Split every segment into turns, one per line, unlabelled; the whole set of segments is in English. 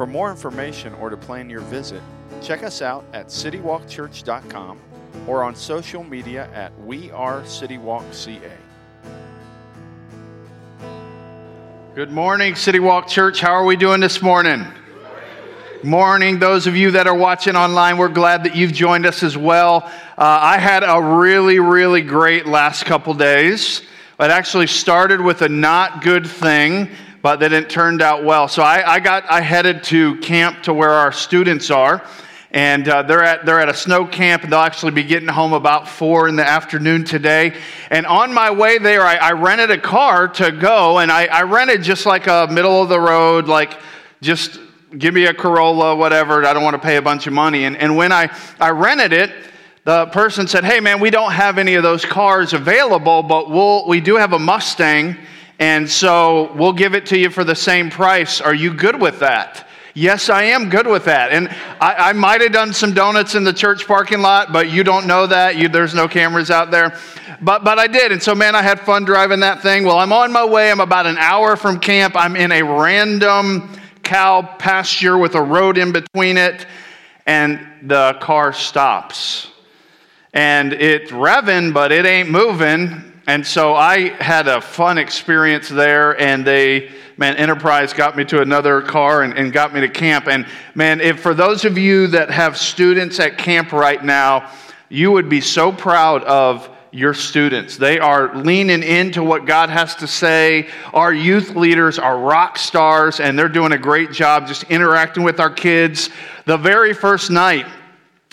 For more information or to plan your visit, check us out at citywalkchurch.com or on social media at We Are CityWalkCA.
Good morning, City Walk Church. How are we doing this morning? Morning, those of you that are watching online, we're glad that you've joined us as well. Uh, I had a really, really great last couple days. It actually started with a not good thing, but then it turned out well. So I, I got, I headed to camp to where our students are, and uh, they're at they're at a snow camp, and they'll actually be getting home about four in the afternoon today. And on my way there, I, I rented a car to go, and I, I rented just like a middle of the road, like just give me a Corolla, whatever. I don't want to pay a bunch of money. And, and when I, I rented it, the person said, Hey, man, we don't have any of those cars available, but we'll, we do have a Mustang, and so we'll give it to you for the same price. Are you good with that? Yes, I am good with that. And I, I might have done some donuts in the church parking lot, but you don't know that. You, there's no cameras out there. But, but I did. And so, man, I had fun driving that thing. Well, I'm on my way. I'm about an hour from camp. I'm in a random cow pasture with a road in between it, and the car stops. And it's revving, but it ain't moving. And so I had a fun experience there, and they, man, Enterprise got me to another car and, and got me to camp. And man, if for those of you that have students at camp right now, you would be so proud of your students. They are leaning into what God has to say. Our youth leaders are rock stars, and they're doing a great job just interacting with our kids. The very first night,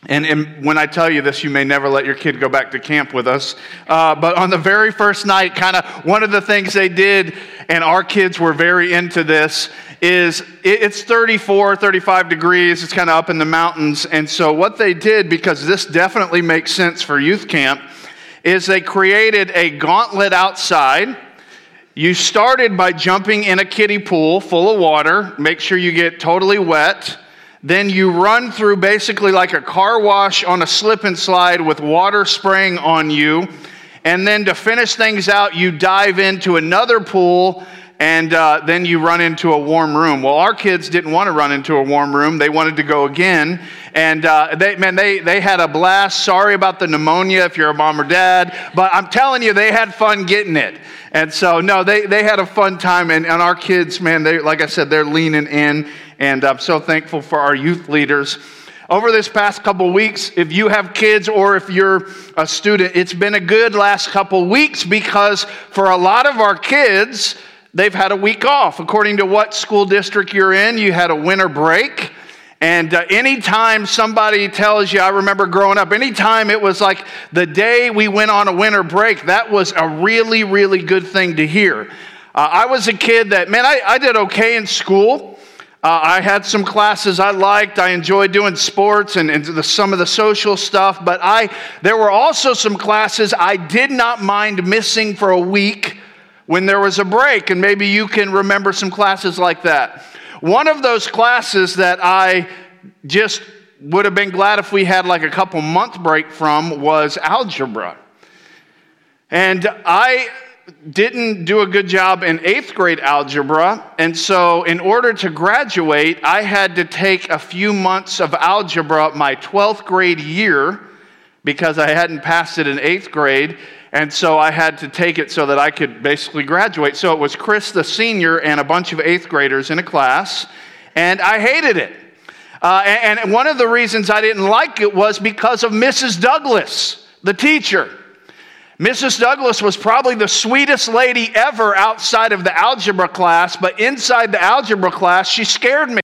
and, and, when I tell you this, you may never let your kid go back to camp with us. Uh, but on the very first night, kind of one of the things they did, and our kids were very into this, is it, it's 34, 35 degrees. It's kind of up in the mountains. And so, what they did, because this definitely makes sense for youth camp, is they created a gauntlet outside. You started by jumping in a kiddie pool full of water. Make sure you get totally wet. Then you run through basically like a car wash on a slip and slide with water spraying on you. And then to finish things out, you dive into another pool and uh, then you run into a warm room. Well, our kids didn't want to run into a warm room. They wanted to go again. And uh, they, man, they, they had a blast. Sorry about the pneumonia if you're a mom or dad, but I'm telling you, they had fun getting it. And so, no, they, they had a fun time. And, and our kids, man, they, like I said, they're leaning in. And I'm so thankful for our youth leaders. Over this past couple weeks, if you have kids or if you're a student, it's been a good last couple weeks because for a lot of our kids, they've had a week off. According to what school district you're in, you had a winter break. And uh, anytime somebody tells you, I remember growing up, anytime it was like the day we went on a winter break, that was a really, really good thing to hear. Uh, I was a kid that, man, I, I did okay in school. Uh, I had some classes I liked. I enjoyed doing sports and, and the, some of the social stuff, but I there were also some classes I did not mind missing for a week when there was a break, and maybe you can remember some classes like that. One of those classes that I just would have been glad if we had like a couple month break from was algebra. And I didn't do a good job in eighth grade algebra. And so, in order to graduate, I had to take a few months of algebra my 12th grade year because I hadn't passed it in eighth grade. And so I had to take it so that I could basically graduate. So it was Chris, the senior, and a bunch of eighth graders in a class, and I hated it. Uh, and, and one of the reasons I didn't like it was because of Mrs. Douglas, the teacher. Mrs. Douglas was probably the sweetest lady ever outside of the algebra class, but inside the algebra class, she scared me.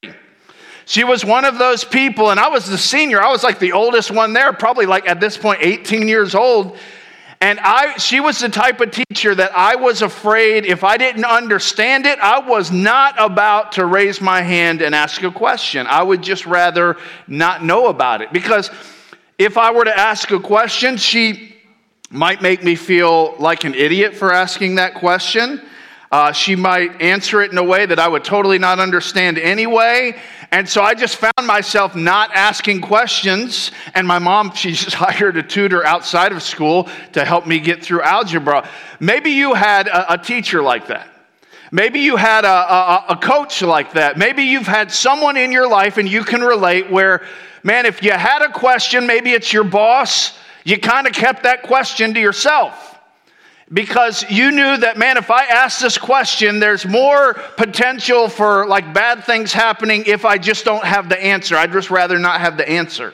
She was one of those people, and I was the senior. I was like the oldest one there, probably like at this point 18 years old. And I, she was the type of teacher that I was afraid if I didn't understand it, I was not about to raise my hand and ask a question. I would just rather not know about it. Because if I were to ask a question, she might make me feel like an idiot for asking that question. Uh, she might answer it in a way that I would totally not understand anyway. And so I just found myself not asking questions. And my mom, she just hired a tutor outside of school to help me get through algebra. Maybe you had a, a teacher like that. Maybe you had a, a, a coach like that. Maybe you've had someone in your life and you can relate where, man, if you had a question, maybe it's your boss, you kind of kept that question to yourself because you knew that, man, if I ask this question, there's more potential for like bad things happening if I just don't have the answer. I'd just rather not have the answer.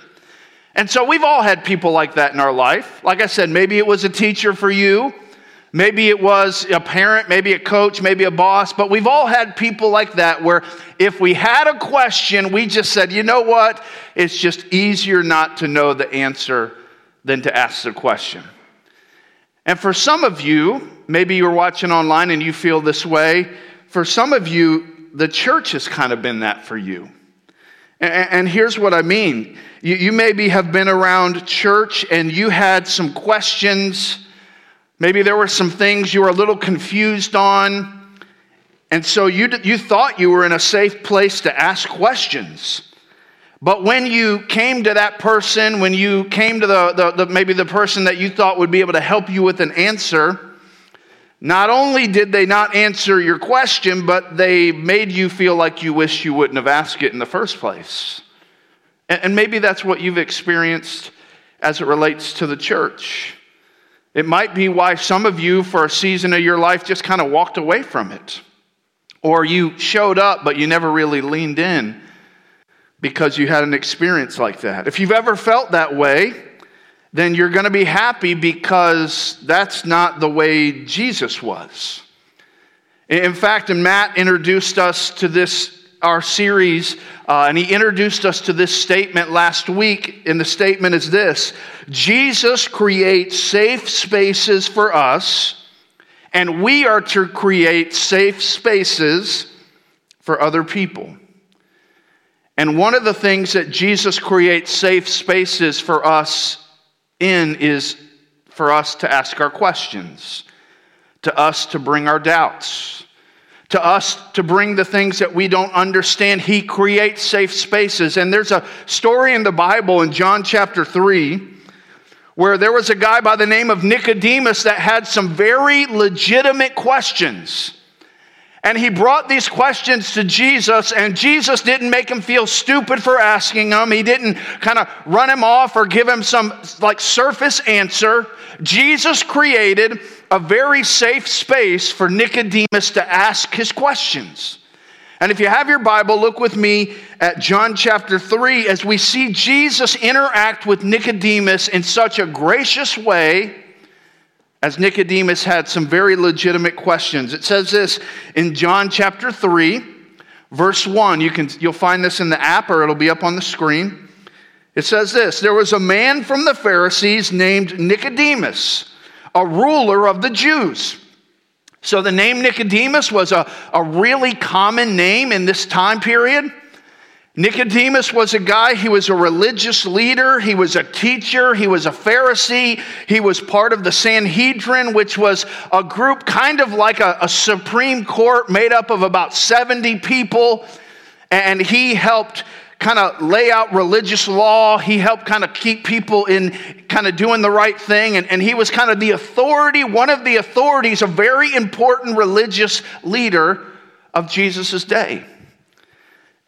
And so we've all had people like that in our life. Like I said, maybe it was a teacher for you, maybe it was a parent, maybe a coach, maybe a boss, but we've all had people like that where if we had a question, we just said, you know what? It's just easier not to know the answer than to ask the question. And for some of you, maybe you're watching online and you feel this way. For some of you, the church has kind of been that for you. And, here's what I mean you, maybe have been around church and you had some questions. Maybe there were some things you were a little confused on. And so you, you thought you were in a safe place to ask questions. But when you came to that person, when you came to the, the, the, maybe the person that you thought would be able to help you with an answer, not only did they not answer your question, but they made you feel like you wish you wouldn't have asked it in the first place. And, and maybe that's what you've experienced as it relates to the church. It might be why some of you, for a season of your life, just kind of walked away from it. Or you showed up, but you never really leaned in because you had an experience like that. If you've ever felt that way, then you're going to be happy because that's not the way Jesus was. In fact, and Matt introduced us to this our series, uh, and he introduced us to this statement last week. And the statement is this Jesus creates safe spaces for us, and we are to create safe spaces for other people. And one of the things that Jesus creates safe spaces for us in is for us to ask our questions, to us to bring our doubts, to us to bring the things that we don't understand. He creates safe spaces. And there's a story in the Bible in John chapter 3 where there was a guy by the name of Nicodemus that had some very legitimate questions. And he brought these questions to Jesus, and Jesus didn't make him feel stupid for asking them. He didn't kind of run him off or give him some like surface answer. Jesus created a very safe space for Nicodemus to ask his questions. And if you have your Bible, look with me at John chapter 3 as we see Jesus interact with Nicodemus in such a gracious way as Nicodemus had some very legitimate questions. It says this in John chapter 3, verse 1. You can, you'll find this in the app or it'll be up on the screen. It says this There was a man from the Pharisees named Nicodemus, a ruler of the Jews. So the name Nicodemus was a, a really common name in this time period. Nicodemus was a guy, he was a religious leader, he was a teacher, he was a Pharisee, he was part of the Sanhedrin, which was a group kind of like a, a Supreme Court made up of about 70 people. And he helped kind of lay out religious law. He helped kind of keep people in kind of doing the right thing. And, and he was kind of the authority, one of the authorities, a very important religious leader of Jesus' day.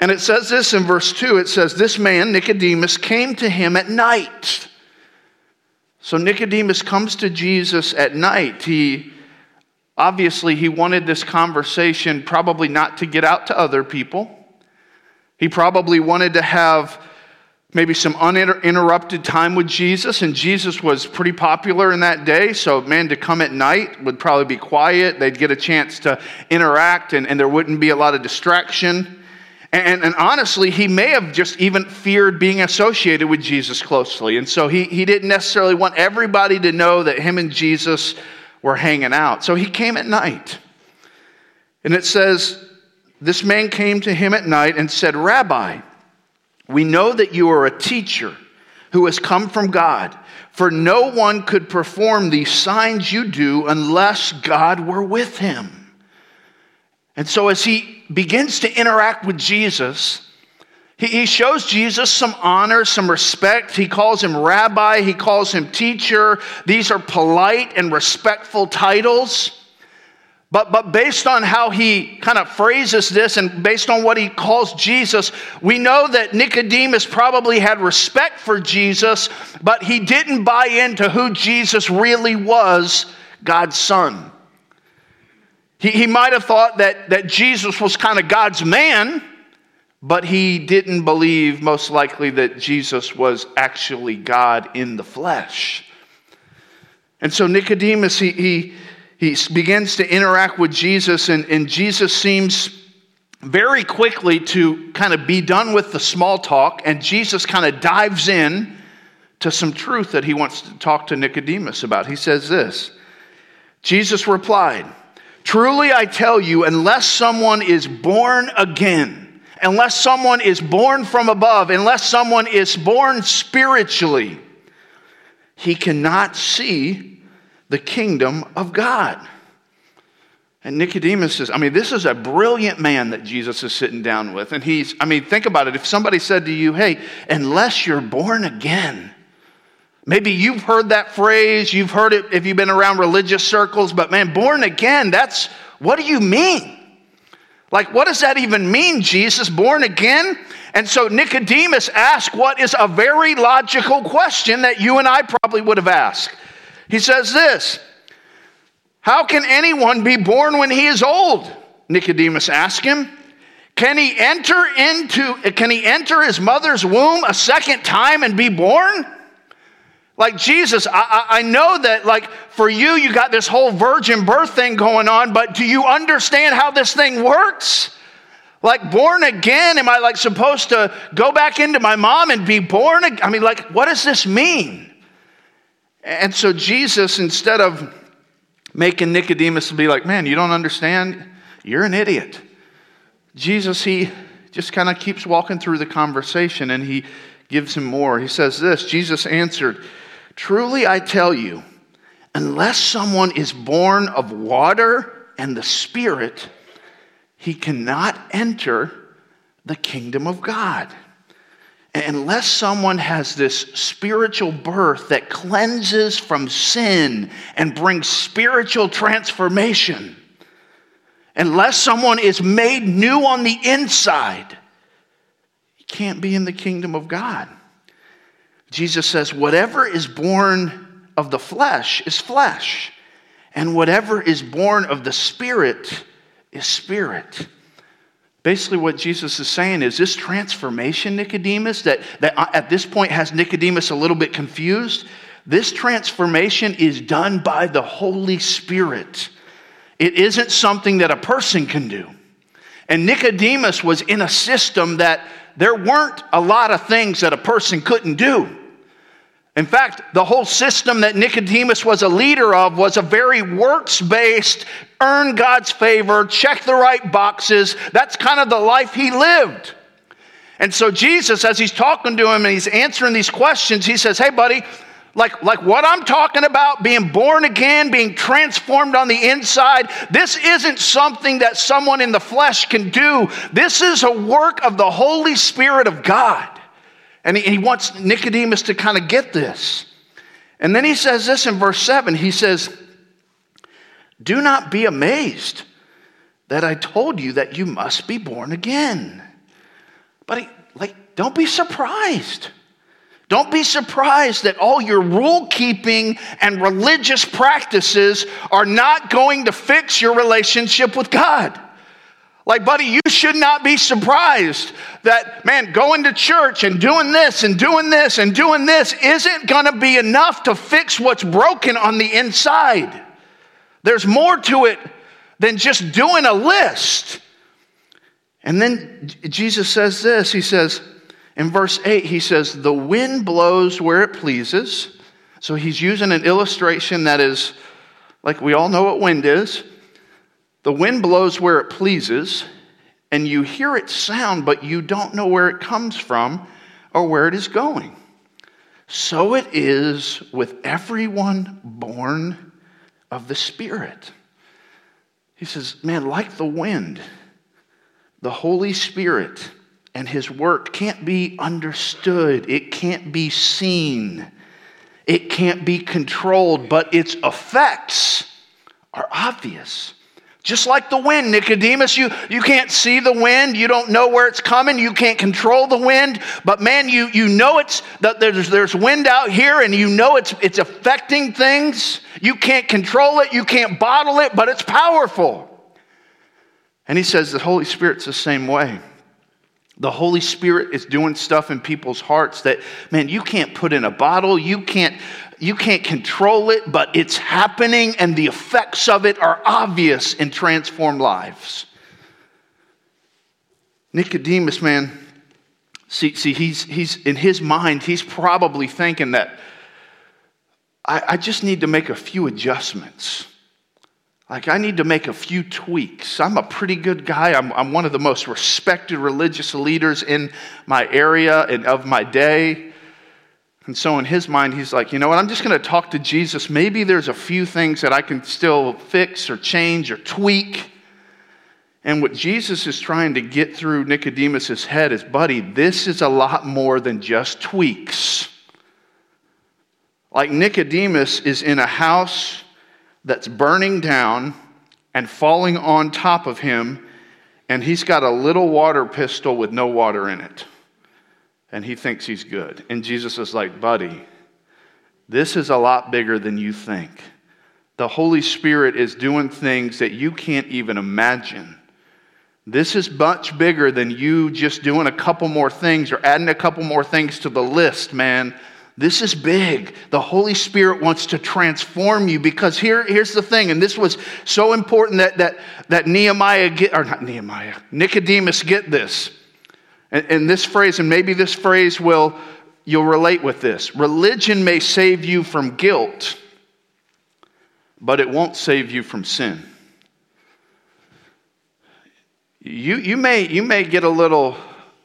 And it says this in verse 2 it says, This man, Nicodemus, came to him at night. So Nicodemus comes to Jesus at night. He obviously he wanted this conversation probably not to get out to other people. He probably wanted to have maybe some uninterrupted time with Jesus, and Jesus was pretty popular in that day. So, man, to come at night would probably be quiet. They'd get a chance to interact, and, and there wouldn't be a lot of distraction. And, and, honestly, he may have just even feared being associated with Jesus closely. And so he, he didn't necessarily want everybody to know that him and Jesus were hanging out. So he came at night. And it says, This man came to him at night and said, Rabbi, we know that you are a teacher who has come from God, for no one could perform these signs you do unless God were with him. And so, as he begins to interact with Jesus, he shows Jesus some honor, some respect. He calls him rabbi, he calls him teacher. These are polite and respectful titles. But, but based on how he kind of phrases this and based on what he calls Jesus, we know that Nicodemus probably had respect for Jesus, but he didn't buy into who Jesus really was God's son. He, he might have thought that, that Jesus was kind of God's man, but he didn't believe, most likely, that Jesus was actually God in the flesh. And so Nicodemus, he, he, he begins to interact with Jesus, and, and Jesus seems very quickly to kind of be done with the small talk, and Jesus kind of dives in to some truth that he wants to talk to Nicodemus about. He says this Jesus replied, Truly, I tell you, unless someone is born again, unless someone is born from above, unless someone is born spiritually, he cannot see the kingdom of God. And Nicodemus says, I mean, this is a brilliant man that Jesus is sitting down with. And he's, I mean, think about it. If somebody said to you, hey, unless you're born again, Maybe you've heard that phrase, you've heard it if you've been around religious circles, but man, born again, that's what do you mean? Like, what does that even mean, Jesus? Born again? And so Nicodemus asked what is a very logical question that you and I probably would have asked. He says this How can anyone be born when he is old? Nicodemus asked him. Can he enter into can he enter his mother's womb a second time and be born? Like Jesus, I, I, know that, like, for you, you got this whole virgin birth thing going on, but do you understand how this thing works? Like, born again, am I like supposed to go back into my mom and be born again? I mean, like, what does this mean? And so, Jesus, instead of making Nicodemus be like, man, you don't understand, you're an idiot. Jesus, he just kind of keeps walking through the conversation and he gives him more. He says this Jesus answered, Truly I tell you, unless someone is born of water and the Spirit, he cannot enter the kingdom of God. Unless someone has this spiritual birth that cleanses from sin and brings spiritual transformation, unless someone is made new on the inside, he can't be in the kingdom of God. Jesus says, Whatever is born of the flesh is flesh, and whatever is born of the spirit is spirit. Basically, what Jesus is saying is this transformation, Nicodemus, that, that at this point has Nicodemus a little bit confused. This transformation is done by the Holy Spirit. It isn't something that a person can do. And Nicodemus was in a system that there weren't a lot of things that a person couldn't do. In fact, the whole system that Nicodemus was a leader of was a very works based, earn God's favor, check the right boxes. That's kind of the life he lived. And so, Jesus, as he's talking to him and he's answering these questions, he says, Hey, buddy, like, like what I'm talking about, being born again, being transformed on the inside, this isn't something that someone in the flesh can do. This is a work of the Holy Spirit of God. And he, he wants Nicodemus to kind of get this. And then he says this in verse 7 he says, Do not be amazed that I told you that you must be born again. But, he, like, don't be surprised. Don't be surprised that all your rule keeping and religious practices are not going to fix your relationship with God. Like, buddy, you should not be surprised that, man, going to church and doing this and doing this and doing this isn't going to be enough to fix what's broken on the inside. There's more to it than just doing a list. And then Jesus says this He says, in verse 8, he says, The wind blows where it pleases. So he's using an illustration that is like we all know what wind is. The wind blows where it pleases, and you hear its sound, but you don't know where it comes from or where it is going. So it is with everyone born of the Spirit. He says, Man, like the wind, the Holy Spirit and his work can't be understood, it can't be seen, it can't be controlled, but its effects are obvious. Just like the wind, Nicodemus, you, you can't see the wind. You don't know where it's coming. You can't control the wind. But man, you, you know it's that there's, there's wind out here and you know it's, it's affecting things. You can't control it. You can't bottle it, but it's powerful. And he says the Holy Spirit's the same way. The Holy Spirit is doing stuff in people's hearts that, man, you can't put in a bottle. You can't, you can't control it, but it's happening, and the effects of it are obvious in transformed lives. Nicodemus, man, see, see he's, he's in his mind, he's probably thinking that I, I just need to make a few adjustments. Like, I need to make a few tweaks. I'm a pretty good guy. I'm, I'm one of the most respected religious leaders in my area and of my day. And so, in his mind, he's like, you know what? I'm just going to talk to Jesus. Maybe there's a few things that I can still fix or change or tweak. And what Jesus is trying to get through Nicodemus's head is, buddy, this is a lot more than just tweaks. Like Nicodemus is in a house that's burning down and falling on top of him, and he's got a little water pistol with no water in it. And he thinks he's good. And Jesus is like, buddy, this is a lot bigger than you think. The Holy Spirit is doing things that you can't even imagine. This is much bigger than you just doing a couple more things or adding a couple more things to the list, man. This is big. The Holy Spirit wants to transform you because here, here's the thing, and this was so important that, that, that Nehemiah get, or not Nehemiah, Nicodemus get this. And, and this phrase, and maybe this phrase will, you'll relate with this. Religion may save you from guilt, but it won't save you from sin. You, you, may, you may get a little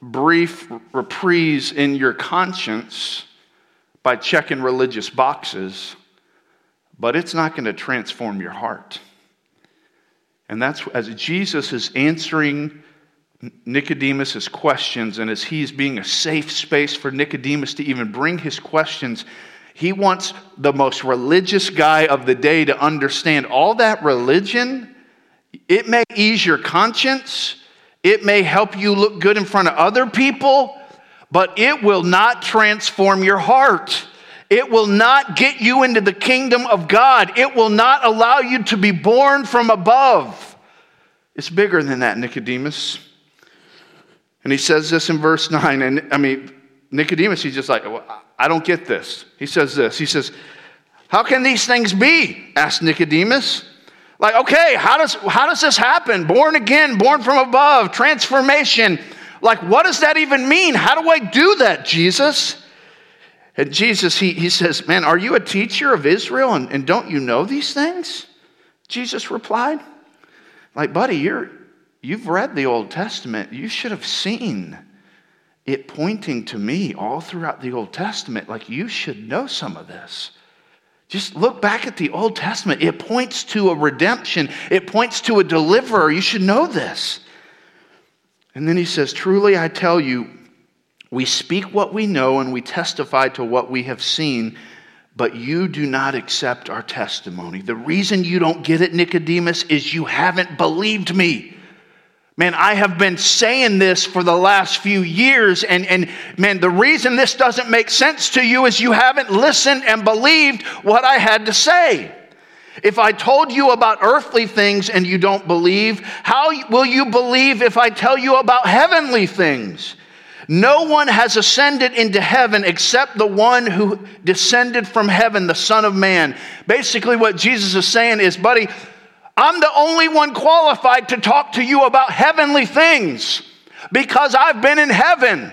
brief reprise in your conscience by checking religious boxes, but it's not going to transform your heart. And that's as Jesus is answering Nicodemus's questions and as he's being a safe space for Nicodemus to even bring his questions, he wants the most religious guy of the day to understand all that religion, it may ease your conscience, it may help you look good in front of other people, but it will not transform your heart. It will not get you into the kingdom of God. It will not allow you to be born from above. It's bigger than that, Nicodemus. And he says this in verse 9. And I mean, Nicodemus, he's just like, well, I don't get this. He says this. He says, How can these things be? asked Nicodemus. Like, okay, how does, how does this happen? Born again, born from above, transformation. Like, what does that even mean? How do I do that, Jesus? And Jesus, he, he says, Man, are you a teacher of Israel and, and don't you know these things? Jesus replied, Like, buddy, you're, you've read the Old Testament. You should have seen it pointing to me all throughout the Old Testament. Like, you should know some of this. Just look back at the Old Testament. It points to a redemption, it points to a deliverer. You should know this. And then he says, Truly I tell you, we speak what we know and we testify to what we have seen, but you do not accept our testimony. The reason you don't get it, Nicodemus, is you haven't believed me. Man, I have been saying this for the last few years, and, and man, the reason this doesn't make sense to you is you haven't listened and believed what I had to say. If I told you about earthly things and you don't believe, how will you believe if I tell you about heavenly things? No one has ascended into heaven except the one who descended from heaven, the Son of Man. Basically, what Jesus is saying is, buddy, I'm the only one qualified to talk to you about heavenly things because I've been in heaven.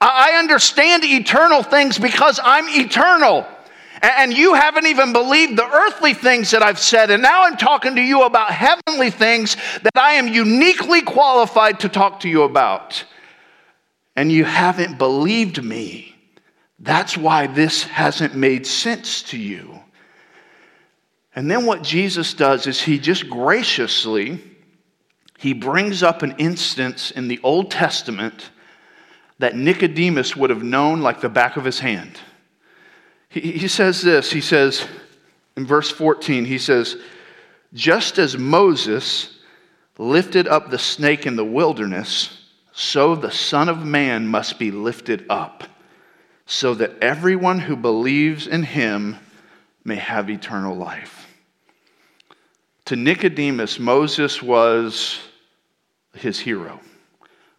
I understand eternal things because I'm eternal. And you haven't even believed the earthly things that I've said. And now I'm talking to you about heavenly things that I am uniquely qualified to talk to you about. And you haven't believed me. That's why this hasn't made sense to you. And then what Jesus does is he just graciously he brings up an instance in the Old Testament that Nicodemus would have known like the back of his hand. He, he says this, he says in verse 14, he says, just as Moses lifted up the snake in the wilderness, so the Son of Man must be lifted up, so that everyone who believes in him may have eternal life. To Nicodemus, Moses was his hero.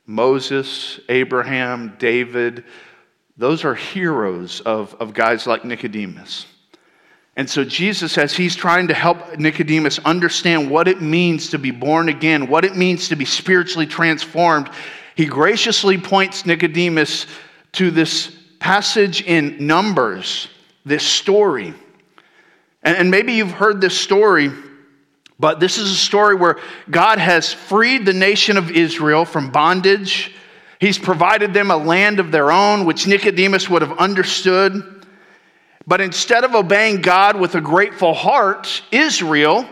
Moses, Abraham, David, those are heroes of, of guys like Nicodemus. And so, Jesus, as he's trying to help Nicodemus understand what it means to be born again, what it means to be spiritually transformed, he graciously points Nicodemus to this passage in Numbers, this story. And, and maybe you've heard this story but this is a story where God has freed the nation of Israel from bondage. He's provided them a land of their own, which Nicodemus would have understood. But instead of obeying God with a grateful heart, Israel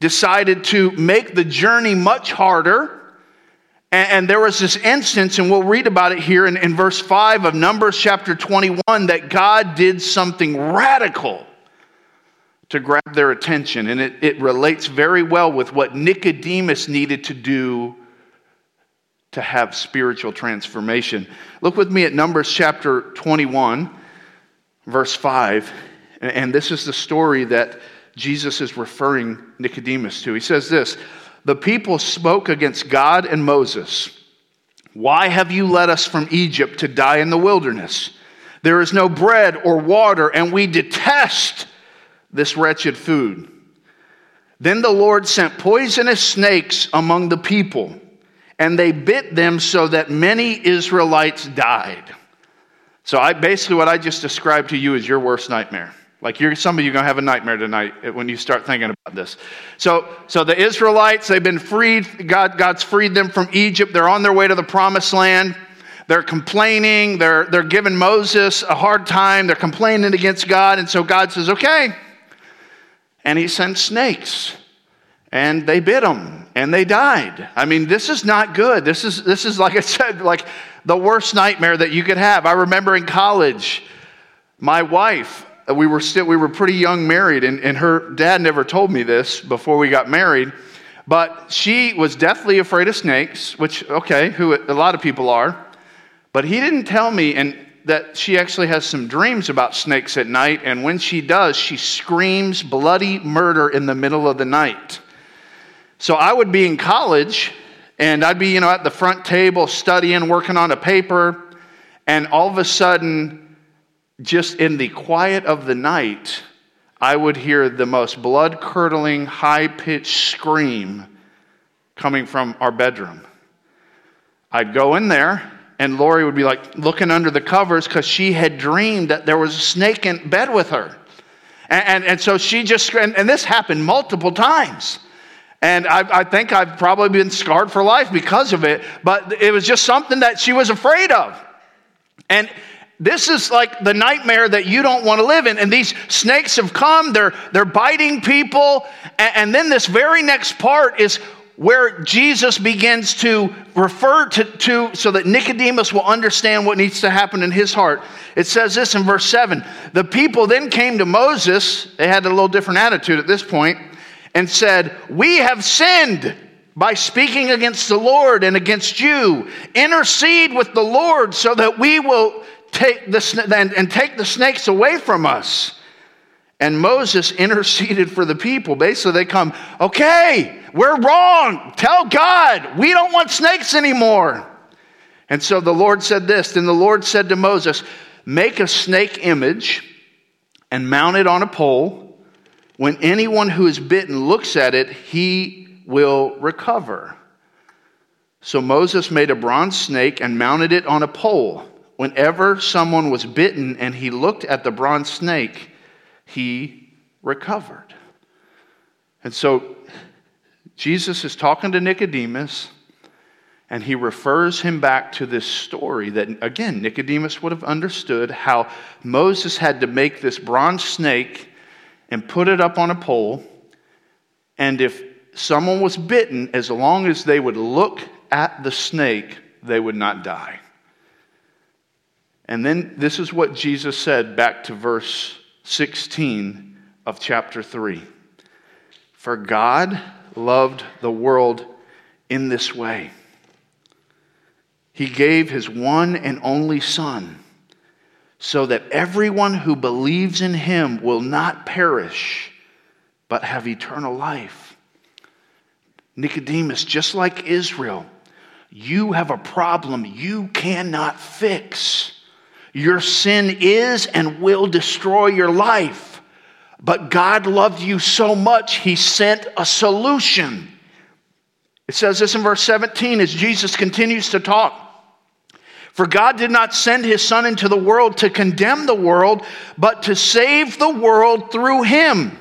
decided to make the journey much harder. And, there was this instance, and we'll read about it here in, in verse 5 of Numbers chapter 21, that God did something radical to grab their attention. And it, it relates very well with what Nicodemus needed to do to have spiritual transformation. Look with me at Numbers chapter 21, verse 5. And this is the story that Jesus is referring Nicodemus to. He says this The people spoke against God and Moses. Why have you led us from Egypt to die in the wilderness? There is no bread or water, and we detest this wretched food. Then the Lord sent poisonous snakes among the people, and they bit them so that many Israelites died. So, I, basically, what I just described to you is your worst nightmare. Like you're, some of you are to have a nightmare tonight when you start thinking about this. So, so the Israelites, they've been freed. God, God's freed them from Egypt. They're on their way to the promised land. They're complaining. They're, they're giving Moses a hard time. They're complaining against God. And so God says, okay, and he sent snakes and they bit him and they died. I mean, this is not good. This is, this is, like I said, like the worst nightmare that you could have. I remember in college, my wife, uh, we were still, we were pretty young married, and, and her dad never told me this before we got married, but she was deathly afraid of snakes, which, okay, who a lot of people are. But he didn't tell me, and that she actually has some dreams about snakes at night, and when she does, she screams bloody murder in the middle of the night. So I would be in college, and I'd be, you know, at the front table studying, working on a paper, and all of a sudden, just in the quiet of the night, I would hear the most blood curdling, high pitched scream coming from our bedroom. I'd go in there and Lori would be like looking under the covers because she had dreamed that there was a snake in bed with her. And, and, and so she just, and, and, this happened multiple times. And I, I think I've probably been scarred for life because of it, but it was just something that she was afraid of. And this is like the nightmare that you don't want to live in. And these snakes have come, they're, they're biting people. And, and then this very next part is where Jesus begins to refer to, to, so that Nicodemus will understand what needs to happen in his heart. It says this in verse 7 The people then came to Moses, they had a little different attitude at this point, and said, We have sinned by speaking against the Lord and against you. Intercede with the Lord so that we will take the, and, and take the snakes away from us. And Moses interceded for the people. Basically, they come, okay, we're wrong. Tell God, we don't want snakes anymore. And so the Lord said this Then the Lord said to Moses, Make a snake image and mount it on a pole. When anyone who is bitten looks at it, he will recover. So Moses made a bronze snake and mounted it on a pole. Whenever someone was bitten and he looked at the bronze snake, he recovered. And so Jesus is talking to Nicodemus, and he refers him back to this story that, again, Nicodemus would have understood how Moses had to make this bronze snake and put it up on a pole. And if someone was bitten, as long as they would look at the snake, they would not die. And then this is what Jesus said back to verse 16 of chapter 3. For God loved the world in this way He gave His one and only Son, so that everyone who believes in Him will not perish, but have eternal life. Nicodemus, just like Israel, you have a problem you cannot fix. Your sin is and will destroy your life. But God loved you so much, He sent a solution. It says this in verse 17 as Jesus continues to talk. For God did not send his Son into the world to condemn the world, but to save the world through him.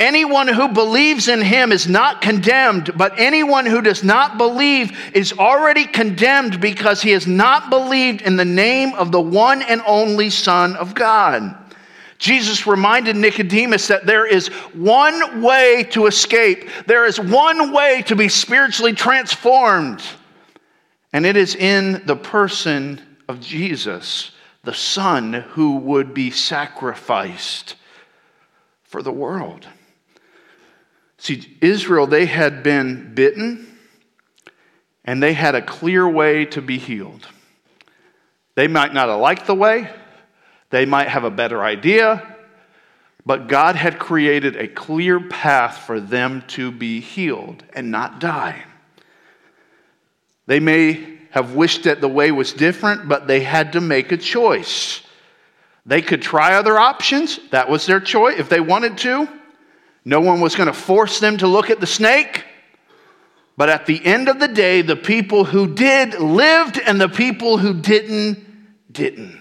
Anyone who believes in him is not condemned, but anyone who does not believe is already condemned because he has not believed in the name of the one and only Son of God. Jesus reminded Nicodemus that there is one way to escape, there is one way to be spiritually transformed, and it is in the person of Jesus, the Son who would be sacrificed for the world. See, Israel, they had been bitten and they had a clear way to be healed. They might not have liked the way, they might have a better idea, but God had created a clear path for them to be healed and not die. They may have wished that the way was different, but they had to make a choice. They could try other options. That was their choice if they wanted to. No one was going to force them to look at the snake. But at the end of the day, the people who did lived and the people who didn't, didn't.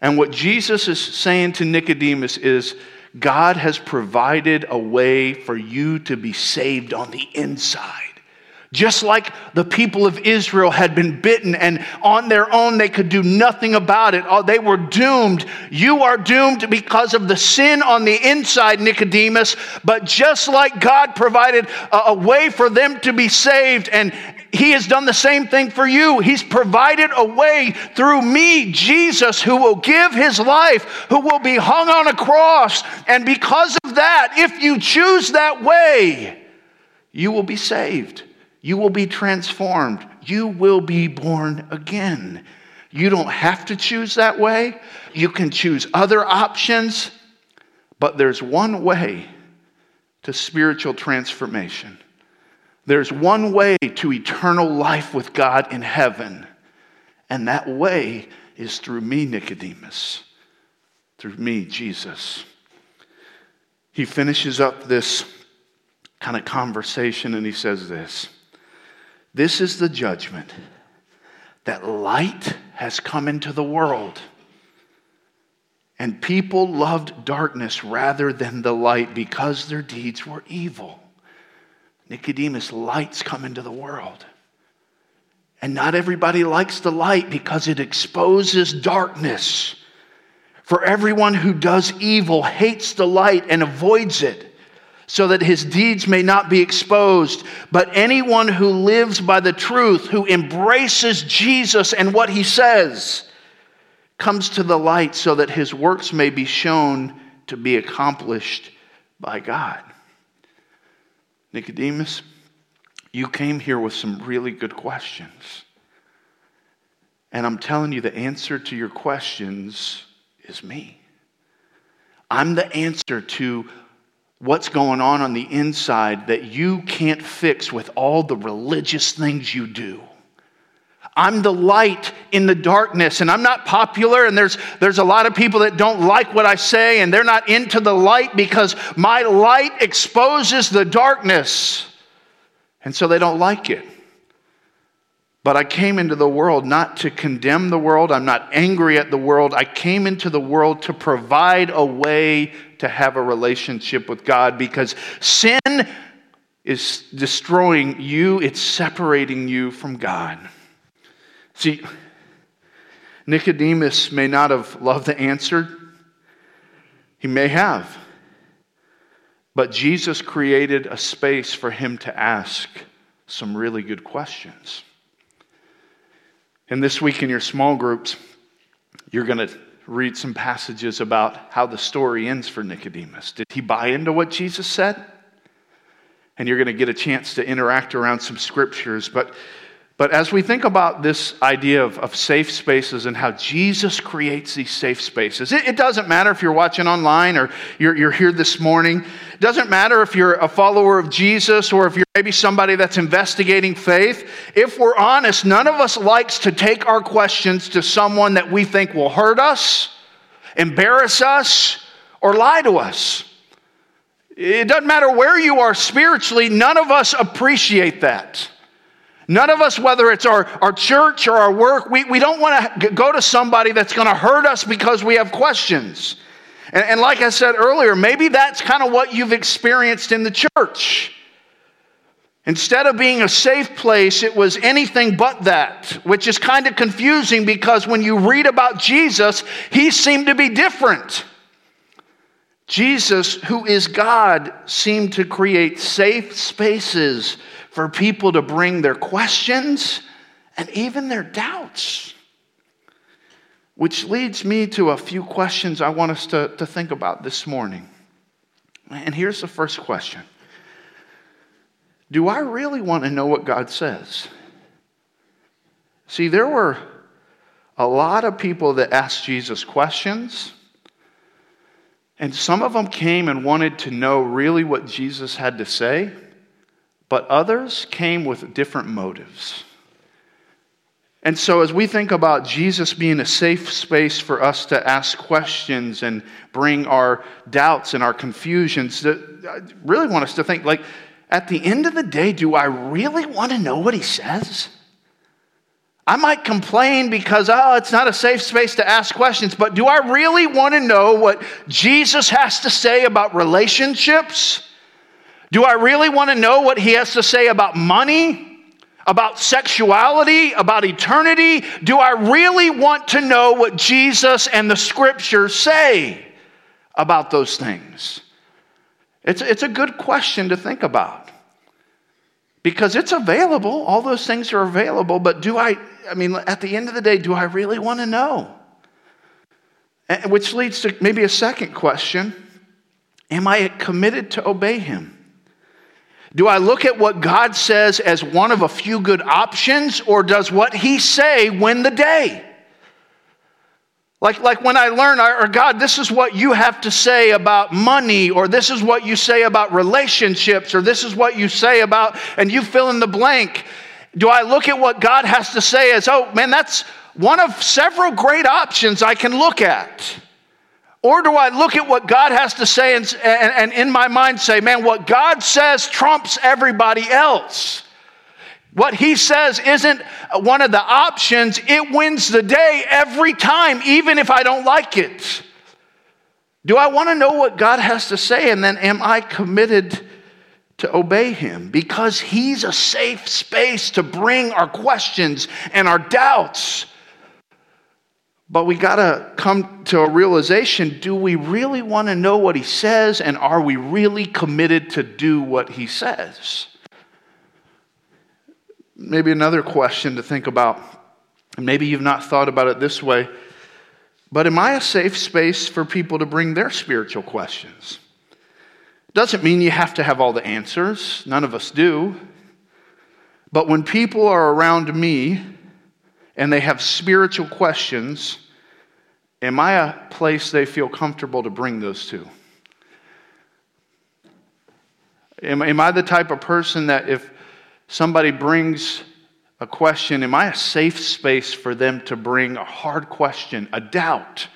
And what Jesus is saying to Nicodemus is God has provided a way for you to be saved on the inside. Just like the people of Israel had been bitten and on their own they could do nothing about it, oh, they were doomed. You are doomed because of the sin on the inside, Nicodemus. But just like God provided a, way for them to be saved and, he has done the same thing for you. He's provided a way through me, Jesus, who will give His life, who will be hung on a cross. And because of that, if you choose that way, you will be saved. You will be transformed. You will be born again. You don't have to choose that way. You can choose other options, but there's one way to spiritual transformation. There's one way to eternal life with God in heaven, and that way is through me, Nicodemus, through me, Jesus. He finishes up this kind of conversation and he says this This is the judgment that light has come into the world. And people loved darkness rather than the light because their deeds were evil. Nicodemus, lights come into the world. And not everybody likes the light because it exposes darkness. For everyone who does evil hates the light and avoids it, so that his deeds may not be exposed. But anyone who lives by the truth, who embraces Jesus and what he says, comes to the light so that his works may be shown to be accomplished by God. Nicodemus, you came here with some really good questions. And I'm telling you, the answer to your questions is me. I'm the answer to what's going on on the inside that you can't fix with all the religious things you do. I'm the light in the darkness, and I'm not popular, and there's, there's a lot of people that don't like what I say, and they're not into the light because my light exposes the darkness, and so they don't like it. But I came into the world not to condemn the world. I'm not angry at the world. I came into the world to provide a way to have a relationship with God because sin is destroying you, it's separating you from God. See, Nicodemus may not have loved the answer, he may have. But Jesus created a space for him to ask some really good questions. And this week in your small groups, you're going to read some passages about how the story ends for Nicodemus. Did he buy into what Jesus said? And you're going to get a chance to interact around some scriptures. But but as we think about this idea of, of safe spaces and how Jesus creates these safe spaces, it, it doesn't matter if you're watching online or you're, you're here this morning. It doesn't matter if you're a follower of Jesus or if you're maybe somebody that's investigating faith. If we're honest, none of us likes to take our questions to someone that we think will hurt us, embarrass us, or lie to us. It doesn't matter where you are spiritually, none of us appreciate that. None of us, whether it's our, our church or our work, we, we don't want to go to somebody that's going to hurt us because we have questions. And, and like I said earlier, maybe that's kind of what you've experienced in the church. Instead of being a safe place, it was anything but that, which is kind of confusing because when you read about Jesus, he seemed to be different. Jesus, who is God, seemed to create safe spaces for people to bring their questions and even their doubts. Which leads me to a few questions I want us to, to think about this morning. And here's the first question Do I really want to know what God says? See, there were a lot of people that asked Jesus questions, and some of them came and wanted to know really what Jesus had to say. But others came with different motives. And so, as we think about Jesus being a safe space for us to ask questions and bring our doubts and our confusions, I really want us to think like, at the end of the day, do I really want to know what he says? I might complain because, oh, it's not a safe space to ask questions, but do I really want to know what Jesus has to say about relationships? Do I really want to know what he has to say about money, about sexuality, about eternity? Do I really want to know what Jesus and the scriptures say about those things? It's, it's a good question to think about because it's available. All those things are available, but do I, I mean, at the end of the day, do I really want to know? Which leads to maybe a second question Am I committed to obey him? Do I look at what God says as one of a few good options, or does what He say win the day? Like, like when I learn, or God, this is what you have to say about money, or this is what you say about relationships, or this is what you say about, and you fill in the blank. Do I look at what God has to say as, oh man, that's one of several great options I can look at? Or do I look at what God has to say and, and, and, in my mind say, man, what God says trumps everybody else? What He says isn't one of the options, it wins the day every time, even if I don't like it. Do I want to know what God has to say? And then am I committed to obey Him? Because He's a safe space to bring our questions and our doubts but we got to come to a realization do we really want to know what he says, and are we really committed to do what he says? Maybe another question to think about, maybe you've not thought about it this way, but am I a safe space for people to bring their spiritual questions? Doesn't mean you have to have all the answers, none of us do. But when people are around me and they have spiritual questions, Am I a place they feel comfortable to bring those to? Am, am I the type of person that if somebody brings a question, am I a safe space for them to bring a hard question, a doubt?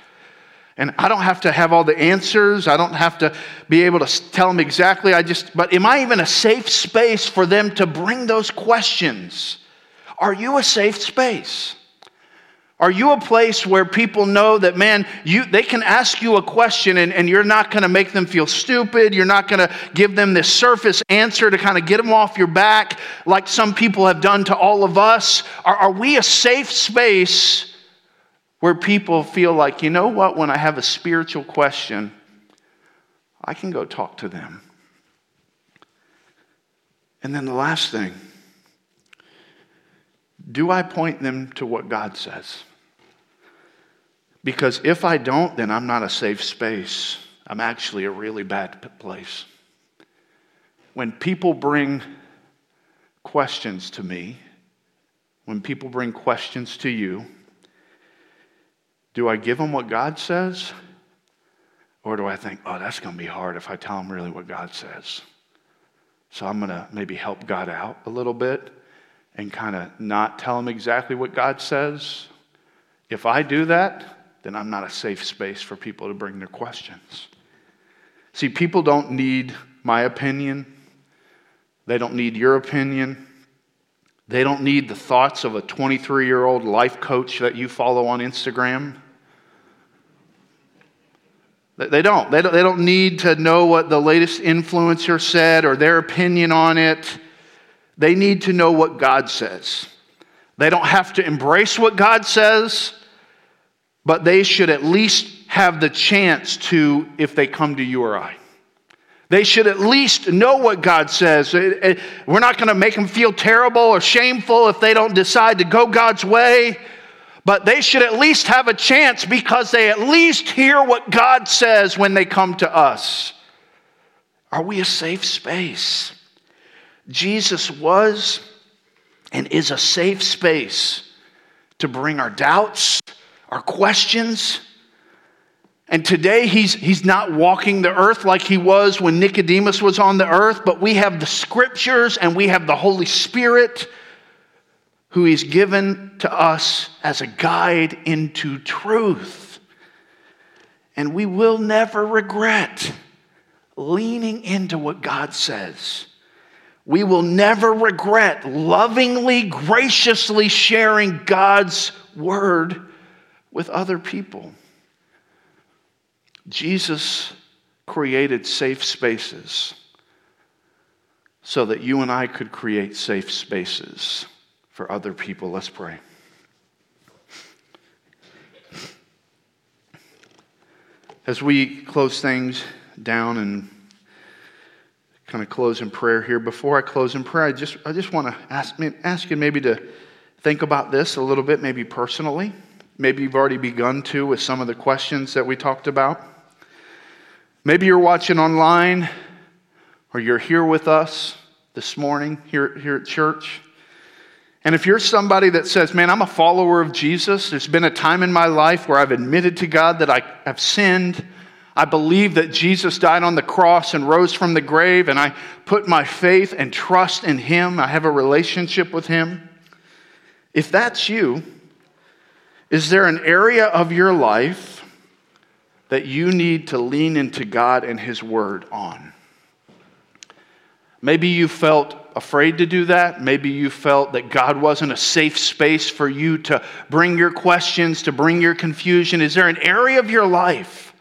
And I don't have to have all the answers. I don't have to be able to tell them exactly. I just, but am I even a safe space for them to bring those questions? Are you a safe space? Are you a place where people know that, man, you, they can ask you a question and, and you're not going to make them feel stupid? You're not going to give them this surface answer to kind of get them off your back like some people have done to all of us? Are, are we a safe space where people feel like, you know what, when I have a spiritual question, I can go talk to them? And then the last thing do I point them to what God says? Because if I don't, then I'm not a safe space. I'm actually a really bad place. When people bring questions to me, when people bring questions to you, do I give them what God says? Or do I think, oh, that's going to be hard if I tell them really what God says? So I'm going to maybe help God out a little bit and kind of not tell them exactly what God says. If I do that, then I'm not a safe space for people to bring their questions. See, people don't need my opinion, they don't need your opinion. They don't need the thoughts of a 23 year old life coach that you follow on Instagram. They don't. they don't. They don't need to know what the latest influencer said or their opinion on it. They need to know what God says. They don't have to embrace what God says, but they should at least have the chance to if they come to you or I. They should at least know what God says. We're not going to make them feel terrible or shameful if they don't decide to go God's way, but they should at least have a chance because they at least hear what God says when they come to us. Are we a safe space? Jesus was and is a safe space to bring our doubts our questions. And today he's, he's not walking the earth like he was when Nicodemus was on the earth, but we have the scriptures and we have the Holy Spirit who he's given to us as a guide into truth. And we will never regret leaning into what God says. We will never regret lovingly, graciously sharing God's word with other people. Jesus created safe spaces so that you and I could create safe spaces for other people. Let's pray. As we close things down and kind of close in prayer here, before I close in prayer, I just, I just want to ask, ask you maybe to think about this a little bit, maybe personally. Maybe you've already begun to with some of the questions that we talked about. Maybe you're watching online or you're here with us this morning here, here at church. And if you're somebody that says, Man, I'm a follower of Jesus, there's been a time in my life where I've admitted to God that I have sinned. I believe that Jesus died on the cross and rose from the grave, and I put my faith and trust in Him. I have a relationship with Him. If that's you, is there an area of your life that you need to lean into God and His Word on? Maybe you felt afraid to do that. Maybe you felt that God wasn't a safe space for you to bring your questions, to bring your confusion. Is there an area of your life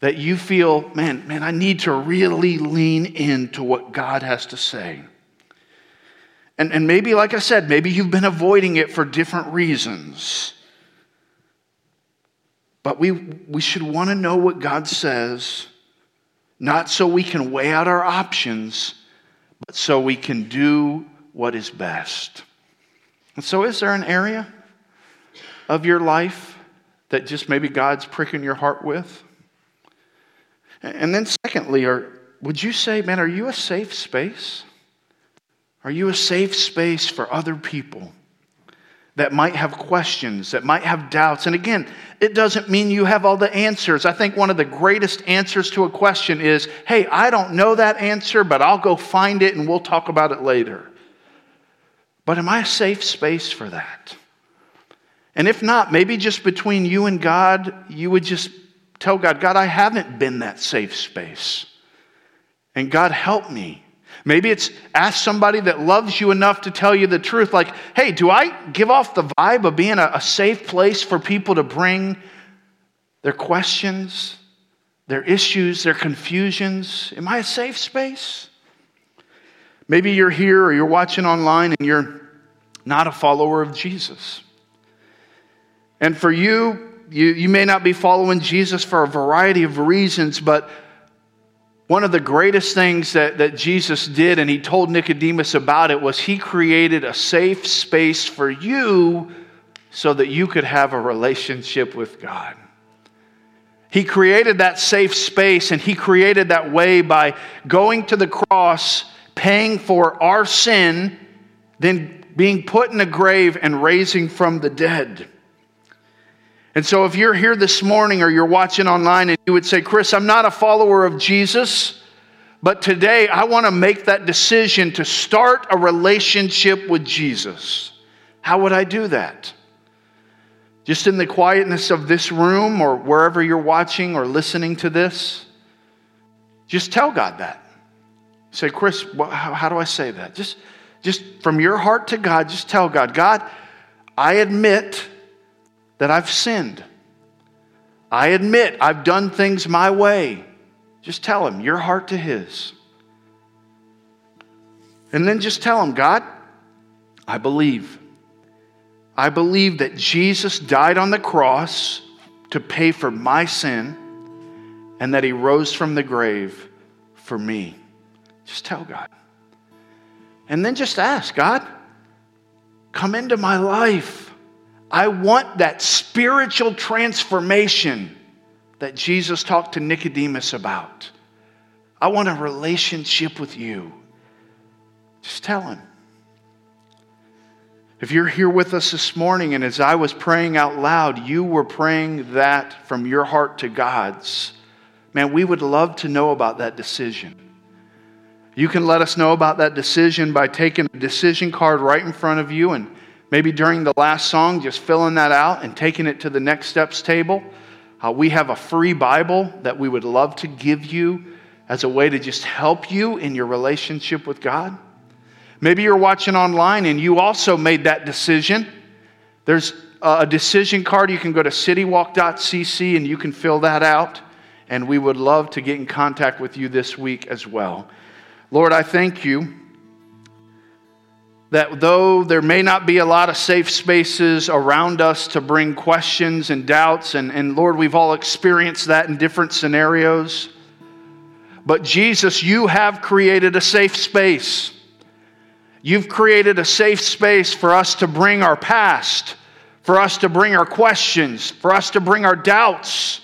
that you feel, man, man, I need to really lean into what God has to say? And, and maybe, like I said, maybe you've been avoiding it for different reasons. But we, we should want to know what God says, not so we can weigh out our options, but so we can do what is best. And so, is there an area of your life that just maybe God's pricking your heart with? And then, secondly, are, would you say, man, are you a safe space? Are you a safe space for other people? That might have questions, that might have doubts. And again, it doesn't mean you have all the answers. I think one of the greatest answers to a question is hey, I don't know that answer, but I'll go find it and we'll talk about it later. But am I a safe space for that? And if not, maybe just between you and God, you would just tell God, God, I haven't been that safe space. And God, help me. Maybe it's ask somebody that loves you enough to tell you the truth, like, hey, do I give off the vibe of being a, a safe place for people to bring their questions, their issues, their confusions? Am I a safe space? Maybe you're here or you're watching online and you're not a follower of Jesus. And for you, you, you may not be following Jesus for a variety of reasons, but one of the greatest things that, that Jesus did, and he told Nicodemus about it, was he created a safe space for you so that you could have a relationship with God. He created that safe space and he created that way by going to the cross, paying for our sin, then being put in a grave and raising from the dead. And so, if you're here this morning or you're watching online and you would say, Chris, I'm not a follower of Jesus, but today I want to make that decision to start a relationship with Jesus, how would I do that? Just in the quietness of this room or wherever you're watching or listening to this? Just tell God that. Say, Chris, how, do I say that? Just, just from your heart to God, just tell God, God, I admit that I've sinned. I admit I've done things my way. Just tell him your heart to his. And then just tell him, God, I believe. I believe that Jesus died on the cross to pay for my sin and that he rose from the grave for me. Just tell God. And then just ask, God, come into my life. I want that spiritual transformation that Jesus talked to Nicodemus about. I want a relationship with you. Just tell him. If you're here with us this morning and as I was praying out loud, you were praying that from your heart to God's, man, we would love to know about that decision. You can let us know about that decision by taking a decision card right in front of you and Maybe during the last song, just filling that out and taking it to the next steps table. Uh, we have a free Bible that we would love to give you as a way to just help you in your relationship with God. Maybe you're watching online and you also made that decision. There's a decision card. You can go to citywalk.cc and you can fill that out. And we would love to get in contact with you this week as well. Lord, I thank you that though there may not be a lot of safe spaces around us to bring questions and doubts, and, and Lord, we've all experienced that in different scenarios, but Jesus, you have created a safe space. You've created a safe space for us to bring our past, for us to bring our questions, for us to bring our doubts.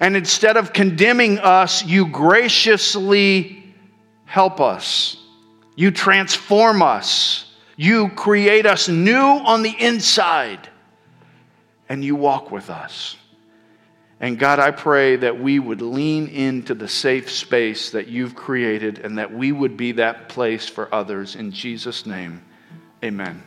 And instead of condemning us, you graciously help us. You transform us. You create us new on the inside. And you walk with us. And God, I pray that we would lean into the safe space that you've created and that we would be that place for others. In Jesus' name, amen.